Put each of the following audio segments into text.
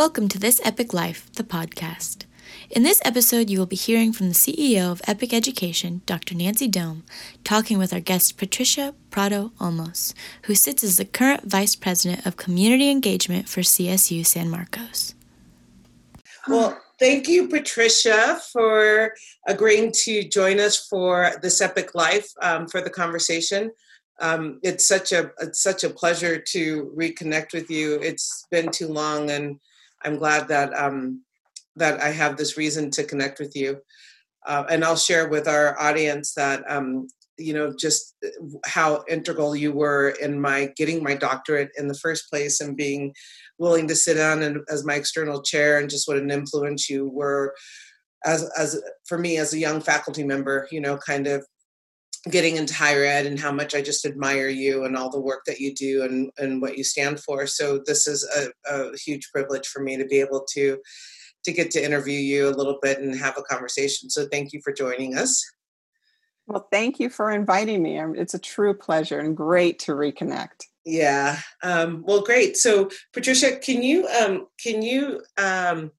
Welcome to This Epic Life, the podcast. In this episode, you will be hearing from the CEO of Epic Education, Dr. Nancy Dome, talking with our guest Patricia Prado Olmos, who sits as the current Vice President of Community Engagement for CSU San Marcos. Well, thank you, Patricia, for agreeing to join us for This Epic Life um, for the conversation. Um, it's such a it's such a pleasure to reconnect with you. It's been too long, and I'm glad that um, that I have this reason to connect with you. Uh, and I'll share with our audience that um, you know just how integral you were in my getting my doctorate in the first place and being willing to sit down and, as my external chair and just what an influence you were as as for me as a young faculty member you know kind of getting into higher ed and how much I just admire you and all the work that you do and, and what you stand for. So this is a, a huge privilege for me to be able to to get to interview you a little bit and have a conversation. So thank you for joining us. Well, thank you for inviting me. It's a true pleasure and great to reconnect. Yeah. Um, well, great. So, Patricia, can you um, can you um,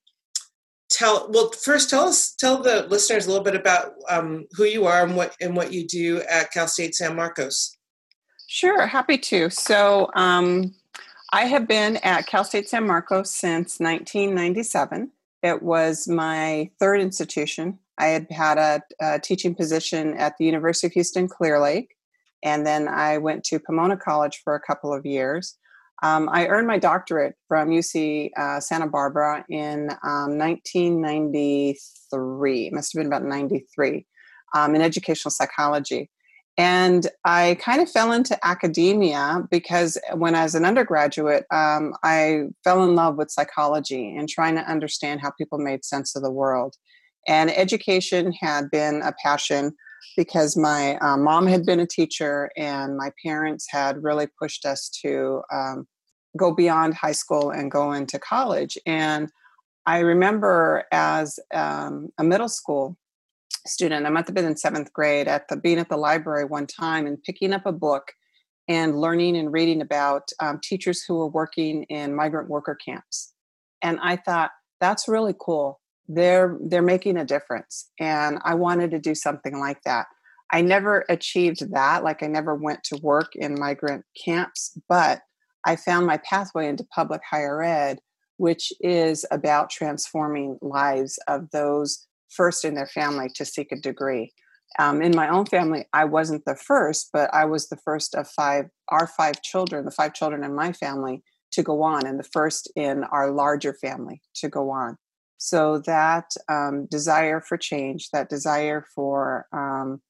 tell well first tell us tell the listeners a little bit about um, who you are and what and what you do at cal state san marcos. Sure happy to. So um, i have been at cal state san marcos since 1997 it was my third institution. I had had a, a teaching position at the university of houston clear lake and then i went to pomona college for a couple of years um, I earned my doctorate from UC uh, Santa Barbara in um, 1993. It must have been about 93 um, in educational psychology. And I kind of fell into academia because when I was an undergraduate, um, I fell in love with psychology and trying to understand how people made sense of the world. And education had been a passion because my uh, mom had been a teacher and my parents had really pushed us to um, go beyond high school and go into college. And I remember as um, a middle school student, I might have been in seventh grade, at the being at the library one time and picking up a book and learning and reading about um, teachers who were working in migrant worker camps. And I thought that's really cool. They're they're making a difference, and I wanted to do something like that. I never achieved that. Like I never went to work in migrant camps, but I found my pathway into public higher ed, which is about transforming lives of those first in their family to seek a degree. Um, in my own family, I wasn't the first, but I was the first of five, our five children, the five children in my family to go on, and the first in our larger family to go on. So that um, desire for change, that desire for um,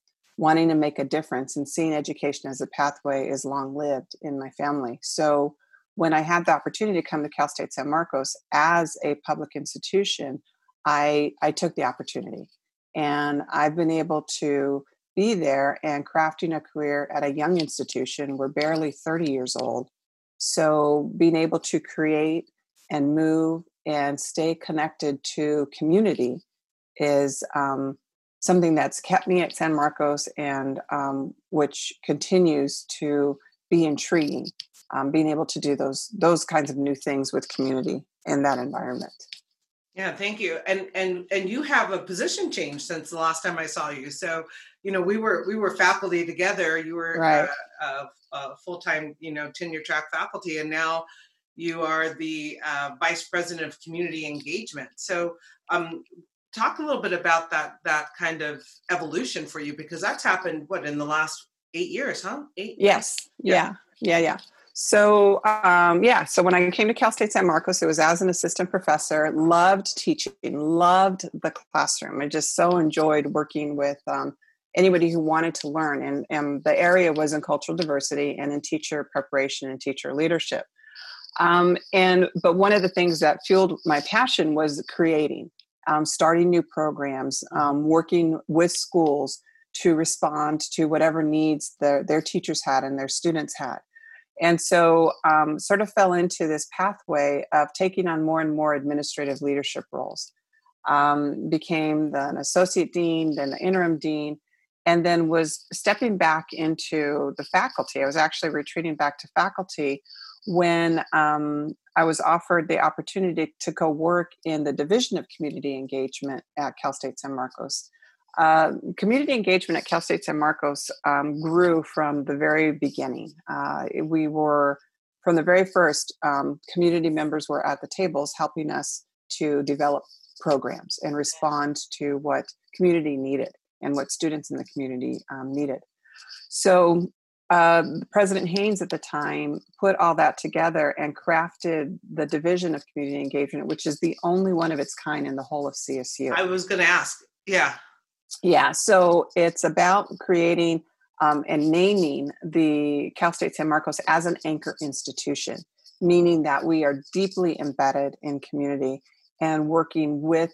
wanting to make a difference and seeing education as a pathway is long lived in my family. So when I had the opportunity to come to Cal State San Marcos as a public institution, I, I took the opportunity. And I've been able to be there and crafting a career at a young institution. We're barely 30 years old. So being able to create and move and stay connected to community is um, something that's kept me at San Marcos and um, which continues to be intriguing. Um, being able to do those those kinds of new things with community in that environment. Yeah, thank you. And and and you have a position change since the last time I saw you. So you know we were we were faculty together. You were right. uh, a, a full time you know tenure track faculty, and now you are the uh, vice president of community engagement. So um, talk a little bit about that that kind of evolution for you because that's happened what in the last eight years huh? Eight yes. Yeah. Yeah. Yeah, yeah. so um, yeah so when i came to cal state san marcos it was as an assistant professor loved teaching loved the classroom. I just so enjoyed working with um, anybody who wanted to learn and, and the area was in cultural diversity and in teacher preparation and teacher leadership. Um, and but one of the things that fueled my passion was creating um, starting new programs, um, working with schools to respond to whatever needs their, their teachers had and their students had. And so, um, sort of fell into this pathway of taking on more and more administrative leadership roles. Um, became the, an associate dean, then the interim dean, and then was stepping back into the faculty. I was actually retreating back to faculty when um, I was offered the opportunity to go work in the Division of Community Engagement at Cal State San Marcos. Uh, community engagement at Cal State San Marcos um, grew from the very beginning. Uh, we were, from the very first, um, community members were at the tables helping us to develop programs and respond to what community needed and what students in the community um, needed. So uh, President Haynes at the time put all that together and crafted the Division of Community Engagement, which is the only one of its kind in the whole of CSU. I was going to ask, yeah. Yeah, so it's about creating um, and naming the Cal State San Marcos as an anchor institution, meaning that we are deeply embedded in community and working with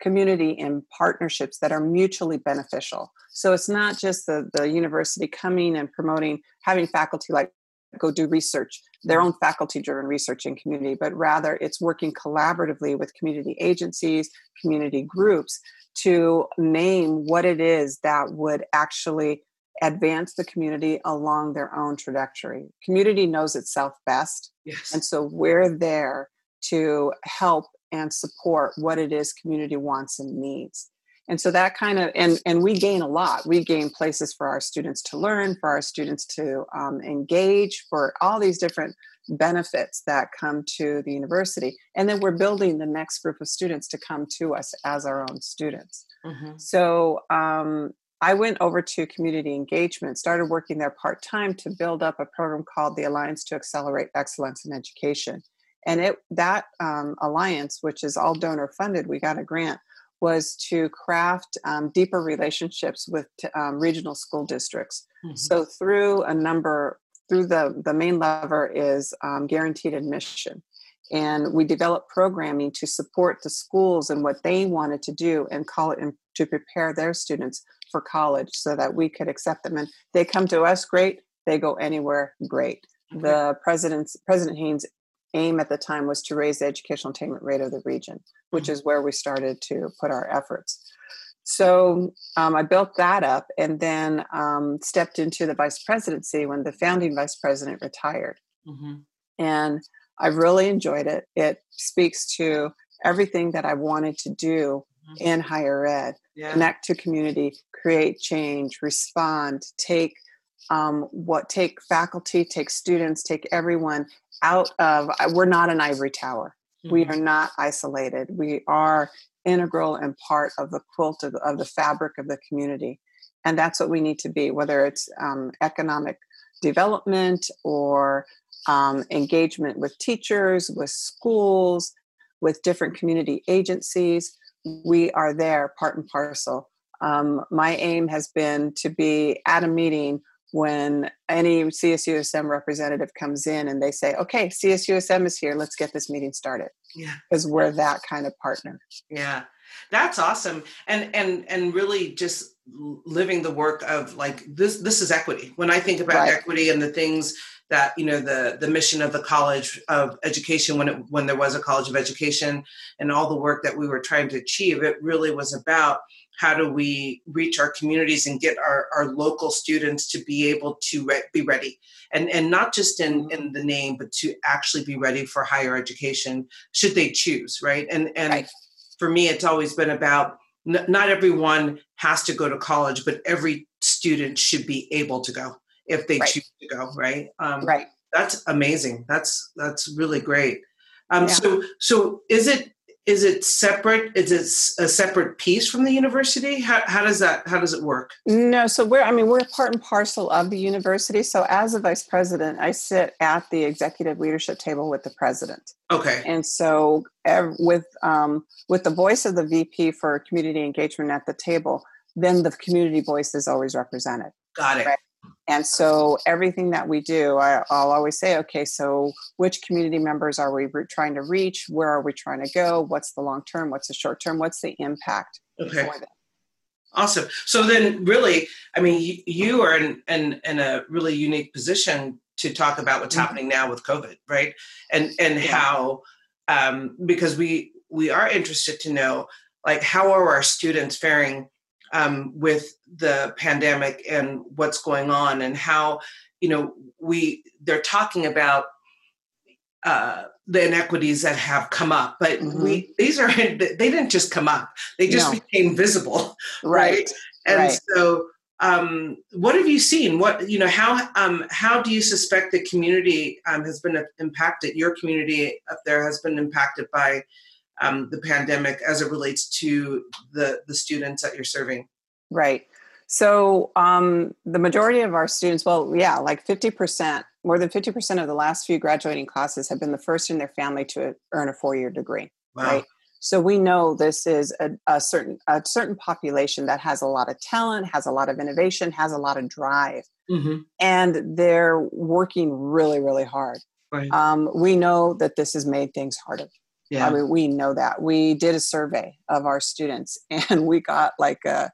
community in partnerships that are mutually beneficial. So it's not just the, the university coming and promoting, having faculty like go do research, their mm. own faculty driven research in community, but rather it's working collaboratively with community agencies, community groups to name what it is that would actually advance the community along their own trajectory. Community knows itself best. Yes. And so we're there to help and support what it is community wants and needs and so that kind of and and we gain a lot. We gain places for our students to learn for our students to um, engage for all these different benefits that come to the university. And then we're building the next group of students to come to us as our own students. Mm-hmm. so um, i went over to community engagement started working there part-time to build up a program called the alliance to accelerate excellence in education. And it that um, alliance which is all donor funded we got a grant was to craft um, deeper relationships with um, regional school districts. Mm-hmm. so through a number through the the main lever is um, guaranteed admission. And we developed programming to support the schools and what they wanted to do and call it in, to prepare their students for college so that we could accept them. And they come to us great. They go anywhere great. The president's president haynes aim at the time was to raise the educational attainment rate of the region, which mm-hmm. is where we started to put our efforts. So um, I built that up and then um, stepped into the vice presidency when the founding vice president retired. Mm-hmm. And I really enjoyed it. It speaks to everything that I wanted to do mm-hmm. in higher ed yeah. connect to community, create change, respond, take um, what take faculty, take students, take everyone out of. We're not an ivory tower. Mm-hmm. We are not isolated. We are integral and part of the quilt of, of, the fabric of the community, and that's what we need to be. Whether it's um, economic development or um, engagement with teachers, with schools, with different community agencies, we are there, part and parcel. Um, my aim has been to be at a meeting when any CSUSM representative comes in and they say, okay, CSUSM is here, let's get this meeting started. Yeah. Because we're that kind of partner. Yeah. That's awesome. And and and really just living the work of like this this is equity. When I think about right. equity and the things that you know the the mission of the college of education when it when there was a college of education and all the work that we were trying to achieve it really was about how do we reach our communities and get our, our local students to be able to re- be ready? And and not just in in the name but to actually be ready for higher education should they choose right? And and right. for me it's always been about n- not everyone has to go to college but every student should be able to go if they right. choose to go right? Um, right. that's amazing. That's that's really great. Um, yeah. so so is it is it separate is it a separate piece from the university? How, how does that how does it work? No so we're i mean we're part and parcel of the university. So as a vice president i sit at the executive leadership table with the president. Okay. And so with um, with the voice of the vp for community engagement at the table then the community voice is always represented. Got it. Right? And so everything that we do, I, will always say, okay, so which community members are we re- trying to reach? Where are we trying to go? What's the long term? What's the short term? What's the impact? Okay. Awesome. So then, really, I mean, you are in, in, in a really unique position to talk about what's mm-hmm. happening now with COVID, right? And and yeah. how um, because we we are interested to know like how are our students faring um, with the pandemic and what's going on and how you know we they're talking about uh, the inequities that have come up, but mm-hmm. we these are they didn't just come up; they just no. became visible, right? right? And right. so, um, what have you seen? What you know? How um, how do you suspect the community um, has been impacted? Your community up there has been impacted by um, the pandemic as it relates to the the students that you're serving. Right. So um, the majority of our students, well, yeah, like 50%, more than 50% of the last few graduating classes have been the first in their family to earn a four-year degree. Wow. Right. So we know this is a, a, certain a certain population that has a lot of talent, has a lot of innovation, has a lot of drive, mm-hmm. and they're working really, really hard. Right. Um, we know that this has made things harder. Yeah. I mean, we know that. We did a survey of our students, and we got like a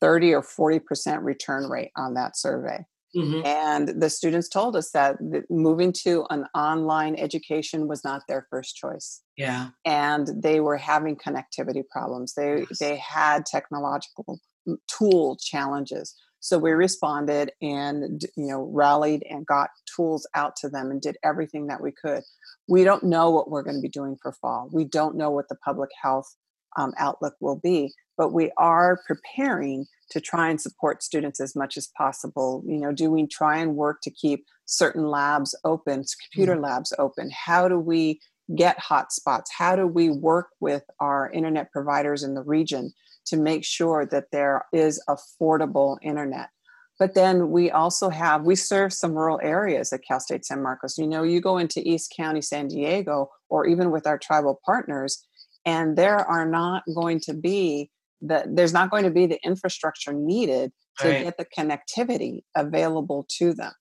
30 or 40% return rate on that survey. Mm-hmm. And the students told us that moving to an online education was not their first choice. Yeah. And they were having connectivity problems. They yes. they had technological tool challenges. So we responded and you know rallied and got tools out to them and did everything that we could. We don't know what we're going to be doing for fall. We don't know what the public health um, outlook will be, but we are preparing to try and support students as much as possible. You know, do we try and work to keep certain labs open, computer mm-hmm. labs open? How do we get hotspots? How do we work with our internet providers in the region to make sure that there is affordable internet? But then we also have, we serve some rural areas at Cal State San Marcos. You know, you go into East County, San Diego, or even with our tribal partners, and there are not going to be the, there's not going to be the infrastructure needed to right. get the connectivity available to them.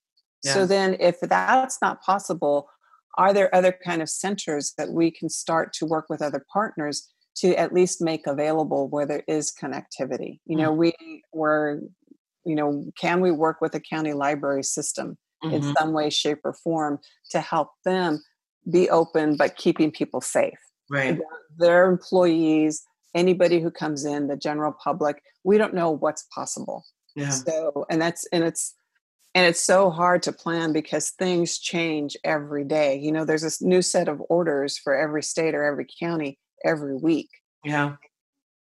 Yeah. So then if that's not possible, are there other kind of centers that we can start to work with other partners to at least make available where there is connectivity? You know, mm-hmm. we were, you know, can we work with the county library system mm-hmm. in some way, shape, or form to help them be open but keeping people safe? Right. Their employees, anybody who comes in the general public we don't know what's possible yeah. so and that's and it's and it's so hard to plan because things change every day you know there's a new set of orders for every state or every county every week. Yeah.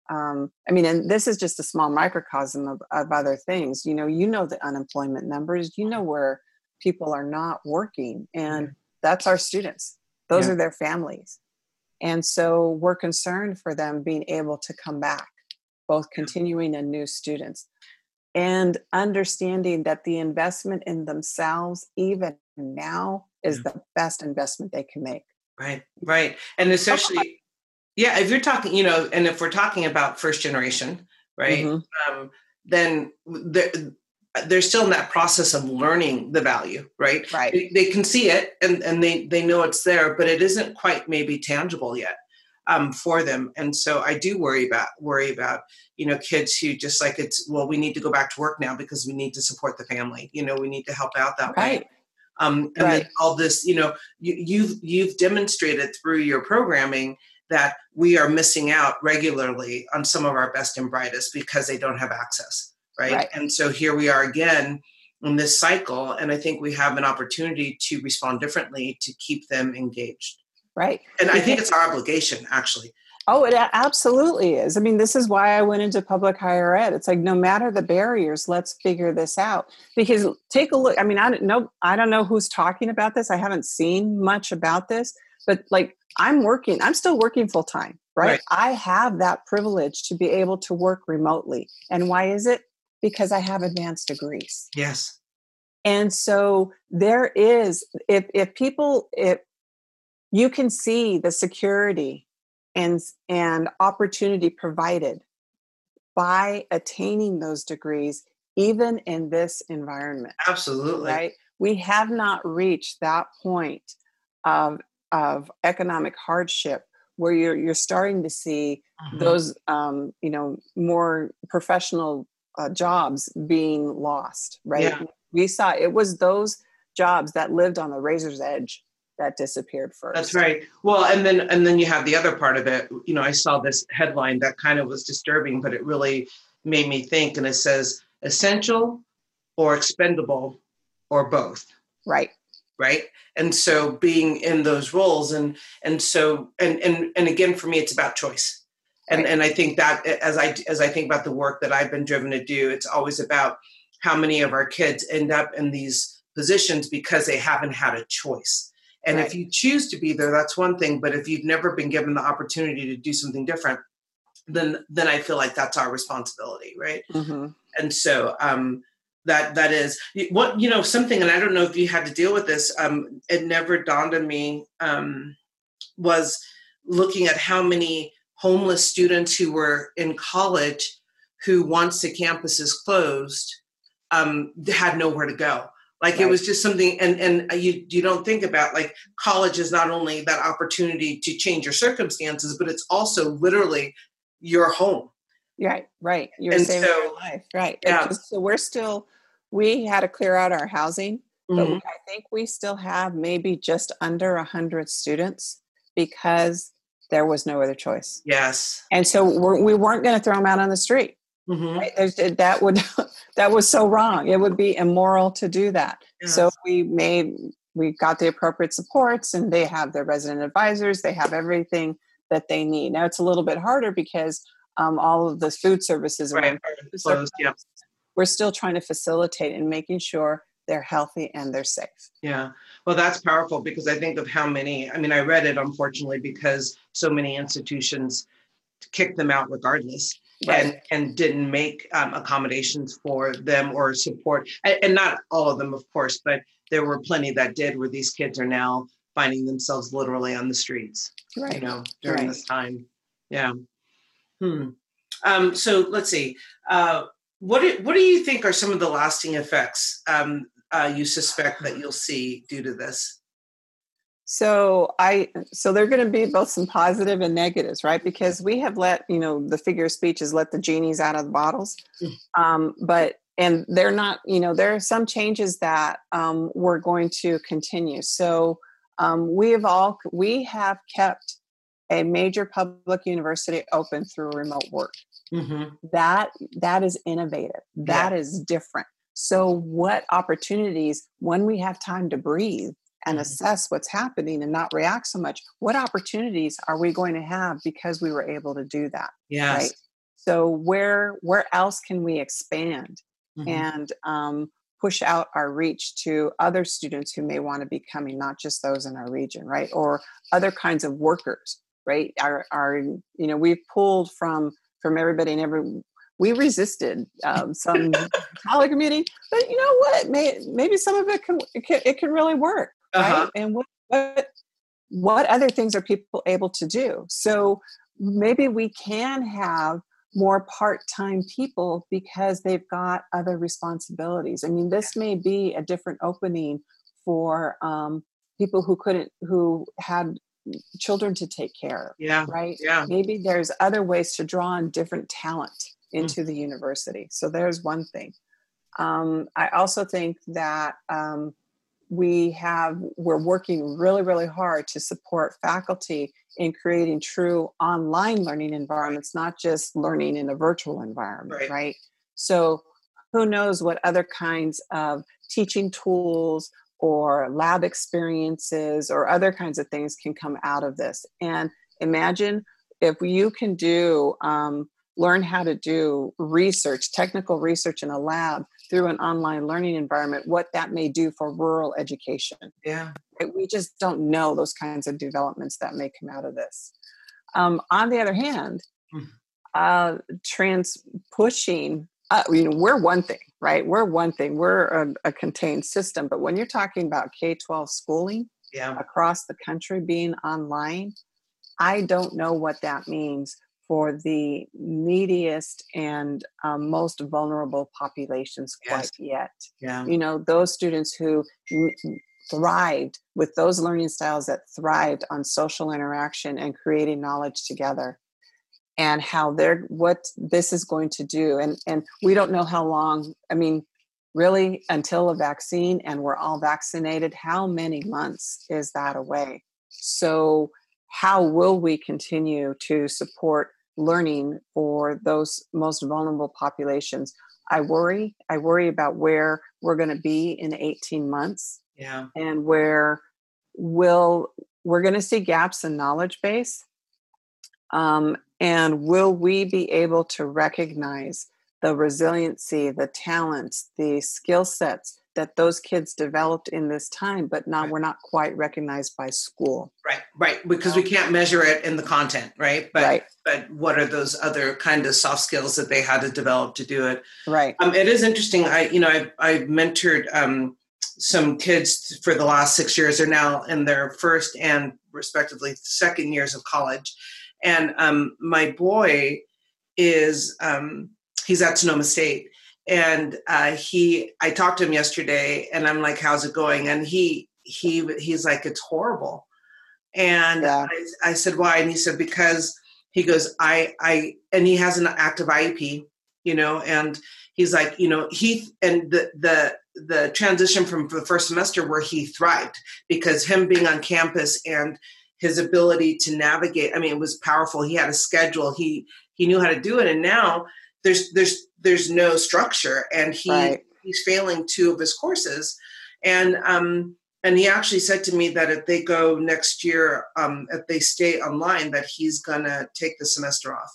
Um, i mean and this is just a small microcosm of, of other things. You know you know the unemployment numbers. You know where people are not working and that's our students. Those yeah. are their families. And so we're concerned for them being able to come back, both continuing and new students, and understanding that the investment in themselves, even now, is yeah. the best investment they can make. Right, right. And especially, yeah, if you're talking, you know, and if we're talking about first generation, right, mm-hmm. um, then there, they're still in that process of learning the value right right they, they, can see it and, and they, they know it's there but it isn't quite maybe tangible yet um, for them and so i do worry about worry about you know kids who just like it's well we need to go back to work now because we need to support the family you know we need to help out that right. way um, and right. all this you know you, you've you've demonstrated through your programming that we are missing out regularly on some of our best and brightest because they don't have access right? right? And so here we are again in this cycle, and I think we have an opportunity to respond differently to keep them engaged. Right. And I think it's our obligation, actually. Oh, it absolutely is. I mean, this is why I went into public higher ed. It's like no matter the barriers, let's figure this out. Because take a look. I mean, I don't know. I don't know who's talking about this. I haven't seen much about this, but like I'm working. I'm still working full time. Right? right? I have that privilege to be able to work remotely. And why is it? because I have advanced degrees. Yes. And so there is if if people if you can see the security and and opportunity provided by attaining those degrees even in this environment. Absolutely. Right? We have not reached that point of of economic hardship where you're you're starting to see mm-hmm. those um, you know more professional uh, jobs being lost, right? Yeah. We saw it was those jobs that lived on the razor's edge that disappeared first. That's right. Well, and then and then you have the other part of it. You know, I saw this headline that kind of was disturbing, but it really made me think. And it says essential or expendable or both. Right. Right and so being in those roles and and so and and and again for me it's about choice and right. and i think that as i as i think about the work that i've been driven to do it's always about how many of our kids end up in these positions because they haven't had a choice and right. if you choose to be there that's one thing but if you've never been given the opportunity to do something different then then i feel like that's our responsibility right mm-hmm. and so um that that is. What you know something and i don't know if you had to deal with this um it never dawned on me um was looking at how many homeless students who were in college who once the campus is closed um had nowhere to go. Like right. it was just something and and you you don't think about like college is not only that opportunity to change your circumstances but it's also literally your home. Right right. You're and saving so, your life. Right. Yeah. so we're still we had to clear out our housing, mm-hmm. but I think we still have maybe just under 100 students because there was no other choice. Yes. And so we're, we were not going to throw them out on the street. Mm-hmm. Right? That would that was so wrong. It would be immoral to do that. Yes. So we made we got the appropriate supports, and they have their resident advisors. They have everything that they need. Now it's a little bit harder because um, all of the food services right. are closed. Yep we're still trying to facilitate and making sure they're healthy and they're safe. Yeah. Well, that's powerful because I think of how many, I mean, I read it unfortunately because so many institutions kicked them out regardless. Right. And, and didn't make um, accommodations for them or support and, and not all of them of course but there were plenty that did where these kids are now finding themselves literally on the streets right. you know during right. this time yeah hmm um, so let's see uh, what do, what do you think are some of the lasting effects um, uh, you suspect that you'll see due to this? So I so they're going to be both some positive and negatives, right? Because we have let you know the figure of speech is let the genies out of the bottles, mm. um, but and they're not you know there are some changes that um, we're going to continue. So um, we have all we have kept a major public university open through remote work. Mm-hmm. That that is innovative. That yeah. is different. So, what opportunities when we have time to breathe and mm-hmm. assess what's happening and not react so much? What opportunities are we going to have because we were able to do that? Yes. Right. So, where where else can we expand mm-hmm. and um, push out our reach to other students who may want to be coming, not just those in our region, right? Or other kinds of workers, right? Our, our you know, we've pulled from from everybody and every we resisted um, some colleague meeting, but you know what? May, maybe some of it can it can, it can really work, uh-huh. right? And what, what what other things are people able to do? So maybe we can have more part-time people because they've got other responsibilities. I mean, this may be a different opening for um, people who couldn't who had children to take care of. Yeah. Right. Yeah. Maybe there's other ways to draw on different talent mm. into mm. the university. So there's one thing. Um, I also think that um, we have we're working really really hard to support faculty in creating true online learning environments not just learning in a virtual environment right, right? so who knows what other kinds of teaching tools or lab experiences or other kinds of things can come out of this. And imagine if you can do, um, learn how to do research, technical research in a lab through an online learning environment, what that may do for rural education. Yeah. We just don't know those kinds of developments that may come out of this. Um, on the other hand, hmm. uh, trans pushing uh, you know we're one thing right we're one thing we're a, a contained system but when you're talking about k-12 schooling yeah. across the country being online i don't know what that means for the neediest and um, most vulnerable populations quite yet yeah. you know those students who thrived with those learning styles that thrived on social interaction and creating knowledge together and how they're what this is going to do and and we don't know how long i mean really until a vaccine and we're all vaccinated how many months is that away so how will we continue to support learning for those most vulnerable populations i worry i worry about where we're going to be in 18 months Yeah. And where will we're going to see gaps in knowledge base. Um, and will we be able to recognize the resiliency, the talents, the skill sets that those kids developed in this time, but now right. we're not quite recognized by school. Right, right, because we can't measure it in the content, right? But right. but what are those other kind of soft skills that they had to develop to do it? Right. Um, it is interesting. I you know I've I've mentored um, some kids for the last six years. They're now in their first and respectively second years of college, and um, my boy is um, he's at Sonoma State. And uh, he i talked to him yesterday and i'm like how's it going? And he he he's like it's horrible. And yeah. I, I, said why? And he said because he goes i i and he has an active iep you know and he's like you know he and the the the transition from the first semester where he thrived because him being on campus and his ability to navigate i mean it was powerful. He had a schedule. He he knew how to do it. And now there's there's there's no structure. And he right. he's failing two of his courses. And um and he actually said to me that if they go next year um if they stay online that he's gonna take the semester off.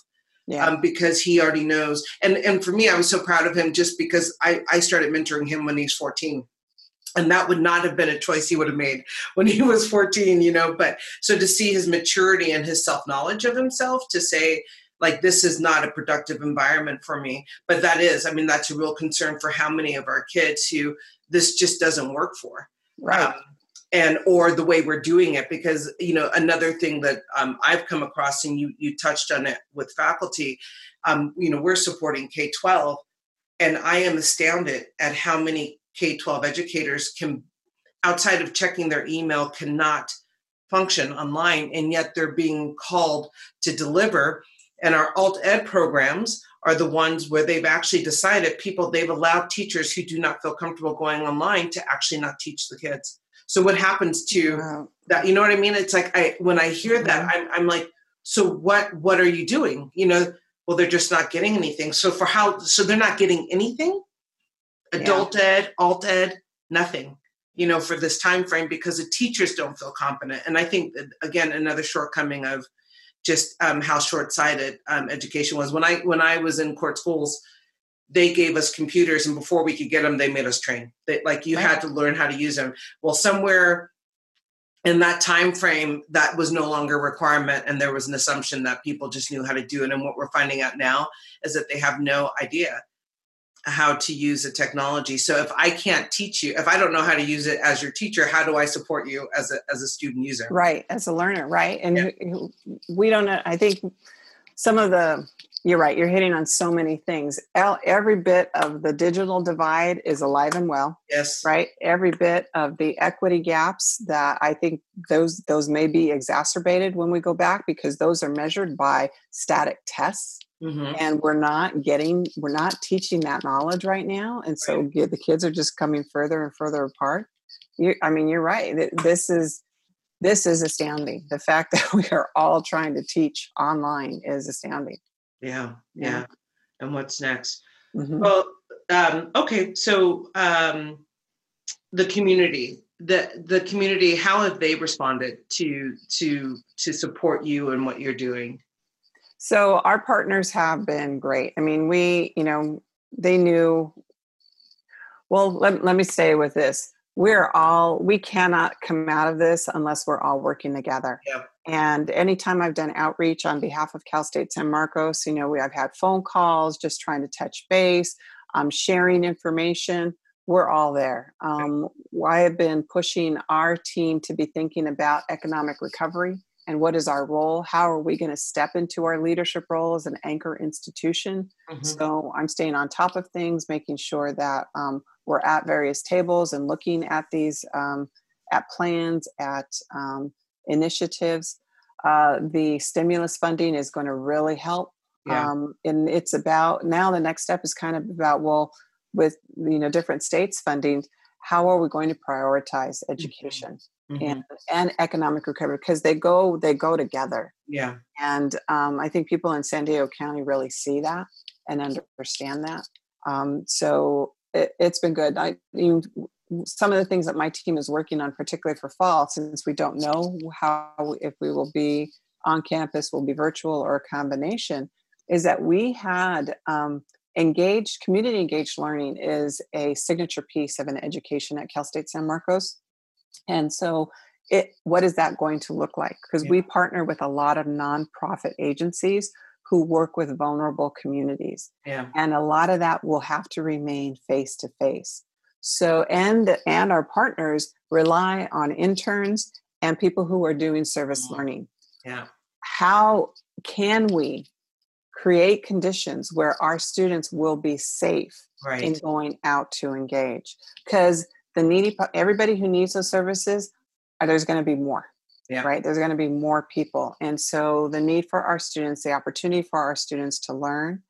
Yeah. Um, because he already knows. And and for me i was so proud of him just because i i started mentoring him when he's 14 and that would not have been a choice he would have made when he was 14 you know but so to see his maturity and his self knowledge of himself to say like this is not a productive environment for me but that is i mean that's a real concern for how many of our kids who this just doesn't work for. Right. Um, and or the way we're doing it because you know another thing that um, i've come across and you you touched on it with faculty um, you know we're supporting k-12 and i am astounded at how many k-12 educators can outside of checking their email cannot function online and yet they're being called to deliver and our alt ed programs are the ones where they've actually decided people, they've allowed teachers who do not feel comfortable going online to actually not teach the kids. So what happens to wow. that? You know what I mean? It's like I when I hear that. I'm, I'm like, so what what are you doing? You know, well, they're just not getting anything. So for how so they're not getting anything? Adult yeah. ed, alt ed, nothing you know for this time frame because the teachers don't feel competent and i think that, again another shortcoming of just um, how short-sighted um, education was. When I when I was in court schools, they gave us computers, and before we could get them, they made us train. They, like you right. had to learn how to use them. Well, somewhere in that time frame, that was no longer a requirement, and there was an assumption that people just knew how to do it. And what we're finding out now is that they have no idea how to use a technology. So if I can't teach you, if I don't know how to use it as your teacher, how do I support you as a as a student user? Right, as a learner, right? And yeah. we don't know. I think some of the you're right. You're hitting on so many things. Every bit of the digital divide is alive and well. Yes. Right. Every bit of the equity gaps that I think those those may be exacerbated when we go back because those are measured by static tests Mm-hmm. and we're not getting we're not teaching that knowledge right now and so right. the kids are just coming further and further apart you, i mean you're right this is this is astounding the fact that we are all trying to teach online is astounding yeah yeah, yeah. and what's next mm-hmm. well um, okay so um, the community the the community how have they responded to to to support you and what you're doing so our partners have been great. I mean, we, you know, they knew. Well, let, let me stay with this. We're all, we cannot come out of this unless we're all working together. Yeah. And anytime I've done outreach on behalf of Cal State San Marcos, you know, we, I've had phone calls just trying to touch base, um, sharing information. We're all there. Um, I have been pushing our team to be thinking about economic recovery and what is our role how are we going to step into our leadership role as an anchor institution mm-hmm. so i'm staying on top of things making sure that um, we're at various tables and looking at these um, at plans at um, initiatives uh, the stimulus funding is going to really help yeah. Um, and it's about now the next step is kind of about well with you know different states funding how are we going to prioritize mm-hmm. education mm-hmm. And and economic recovery because they go they go together. Yeah. And um, i think people in san diego county really see that and understand that. Um, so it, has been good. I, you, some of the things that my team is working on, particularly for fall, since we don't know how if we will be on campus, will be virtual or a combination, is that we had um, engaged community engaged learning is a signature piece of an education at Cal State San Marcos, and so it what is that going to look like? Because yeah. we partner with a lot of nonprofit agencies who work with vulnerable communities. Yeah. And a lot of that will have to remain face to face. So and and our partners rely on interns and people who are doing service mm-hmm. learning. Yeah. How can we create conditions where our students will be safe right. in going out to engage? Because the needy everybody who needs those services, uh, there's going to be more yeah. right? There's going to be more people. And so the need for our students the opportunity for our students to learn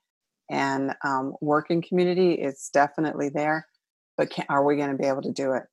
and um, work in community is definitely there but can, are we going to be able to do it?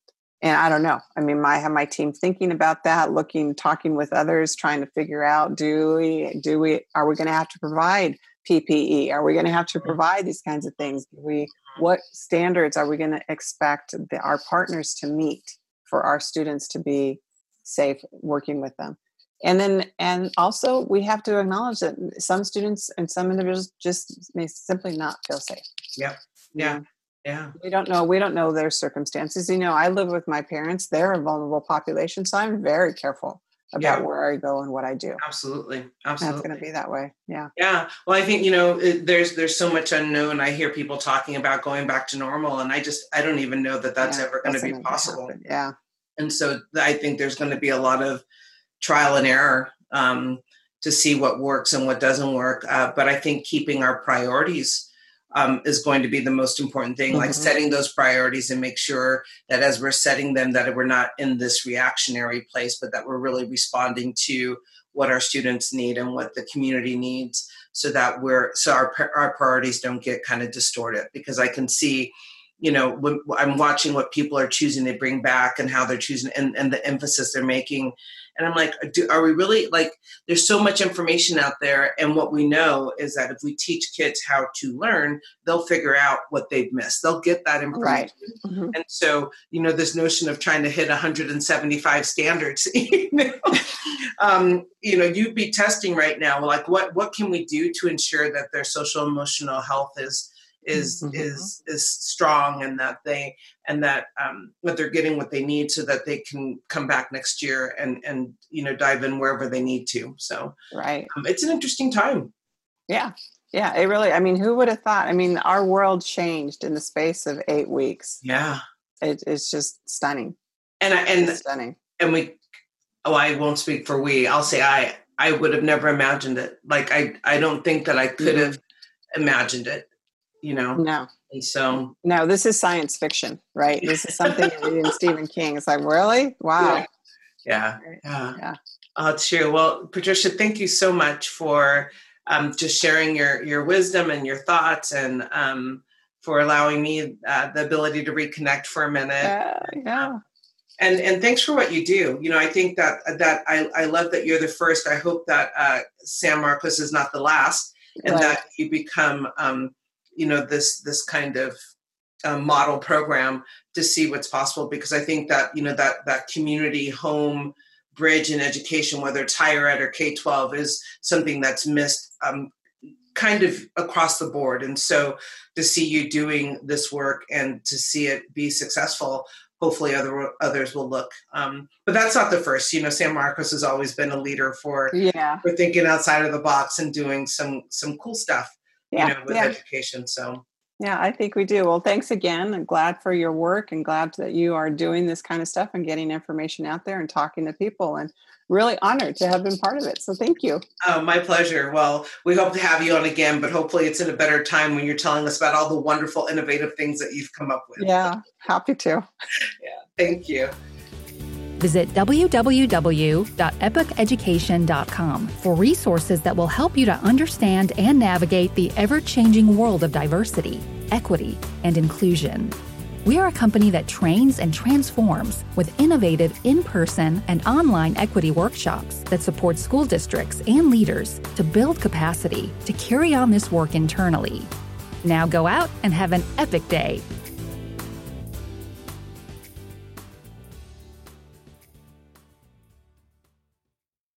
And i don't know. I mean i have my team thinking about that looking talking with others trying to figure out do we do we are we going to have to provide ppe are we going to have to provide these kinds of things? Do we what standards are we going to expect the, our partners to meet for our students to be safe working with them? And then and also we have to acknowledge that some students and some individuals just may simply not feel safe. Yeah. yeah yeah. We don't know we don't know their circumstances. You know i live with my parents. They're a vulnerable population so i'm very careful about yeah. where i go and what i do absolutely absolutely that's going to be that way yeah yeah well i think you know it, there's there's so much unknown i hear people talking about going back to normal and i just i don't even know that that's yeah, ever going to be possible happen. yeah and so I think there's going to be a lot of trial and error um, to see what works and what doesn't work. Uh, but I think keeping our priorities um, is going to be the most important thing, mm-hmm. like setting those priorities and make sure that as we're setting them, that we're not in this reactionary place, but that we're really responding to what our students need and what the community needs so that we're so our, our priorities don't get kind of distorted because i can see you know when i'm watching what people are choosing to bring back and how they're choosing and, and the emphasis they're making and i'm like do, are we really like there's so much information out there and what we know is that if we teach kids how to learn they'll figure out what they've missed they'll get that information right. mm-hmm. and so you know this notion of trying to hit 175 standards you know um, you know you'd be testing right now like what what can we do to ensure that their social emotional health is is mm-hmm. is is strong and that they and that um, that they're getting what they need so that they can come back next year and and you know dive in wherever they need to. So right. um, it's an interesting time. Yeah. Yeah it really i mean who would have thought i mean our world changed in the space of eight weeks. Yeah. It, it's just stunning. And I, and it's stunning. and we oh i won't speak for we i'll say i i would have never imagined it. Like i i don't think that i could mm-hmm. have imagined it you know no and so no this is science fiction right this is something in stephen king it's like really wow yeah yeah, yeah. Oh, true. Well, Patricia, thank you so much for um, just sharing your your wisdom and your thoughts, and um, for allowing me uh, the ability to reconnect for a minute. Uh, yeah. And and thanks for what you do. You know, I think that that I, I love that you're the first. I hope that uh, San Marcos is not the last, and right. that you become um, you know this this kind of um, model program to see what's possible because I think that you know that that community home bridge in education, whether it's higher ed or K twelve, is something that's missed um, kind of across the board. And so to see you doing this work and to see it be successful, hopefully other others will look. Um, but that's not the first. You know, San Marcos has always been a leader for yeah for thinking outside of the box and doing some some cool stuff yeah, you know, with yeah. education. So yeah, I think we do. Well, thanks again. I'm glad for your work and glad that you are doing this kind of stuff and getting information out there and talking to people and really honored to have been part of it. So thank you. Oh, my pleasure. Well, we hope to have you on again, but hopefully it's in a better time when you're telling us about all the wonderful, innovative things that you've come up with. Yeah, happy to. yeah, thank you. Visit www.epiceducation.com for resources that will help you to understand and navigate the ever changing world of diversity, equity, and inclusion. We are a company that trains and transforms with innovative in person and online equity workshops that support school districts and leaders to build capacity to carry on this work internally. Now go out and have an epic day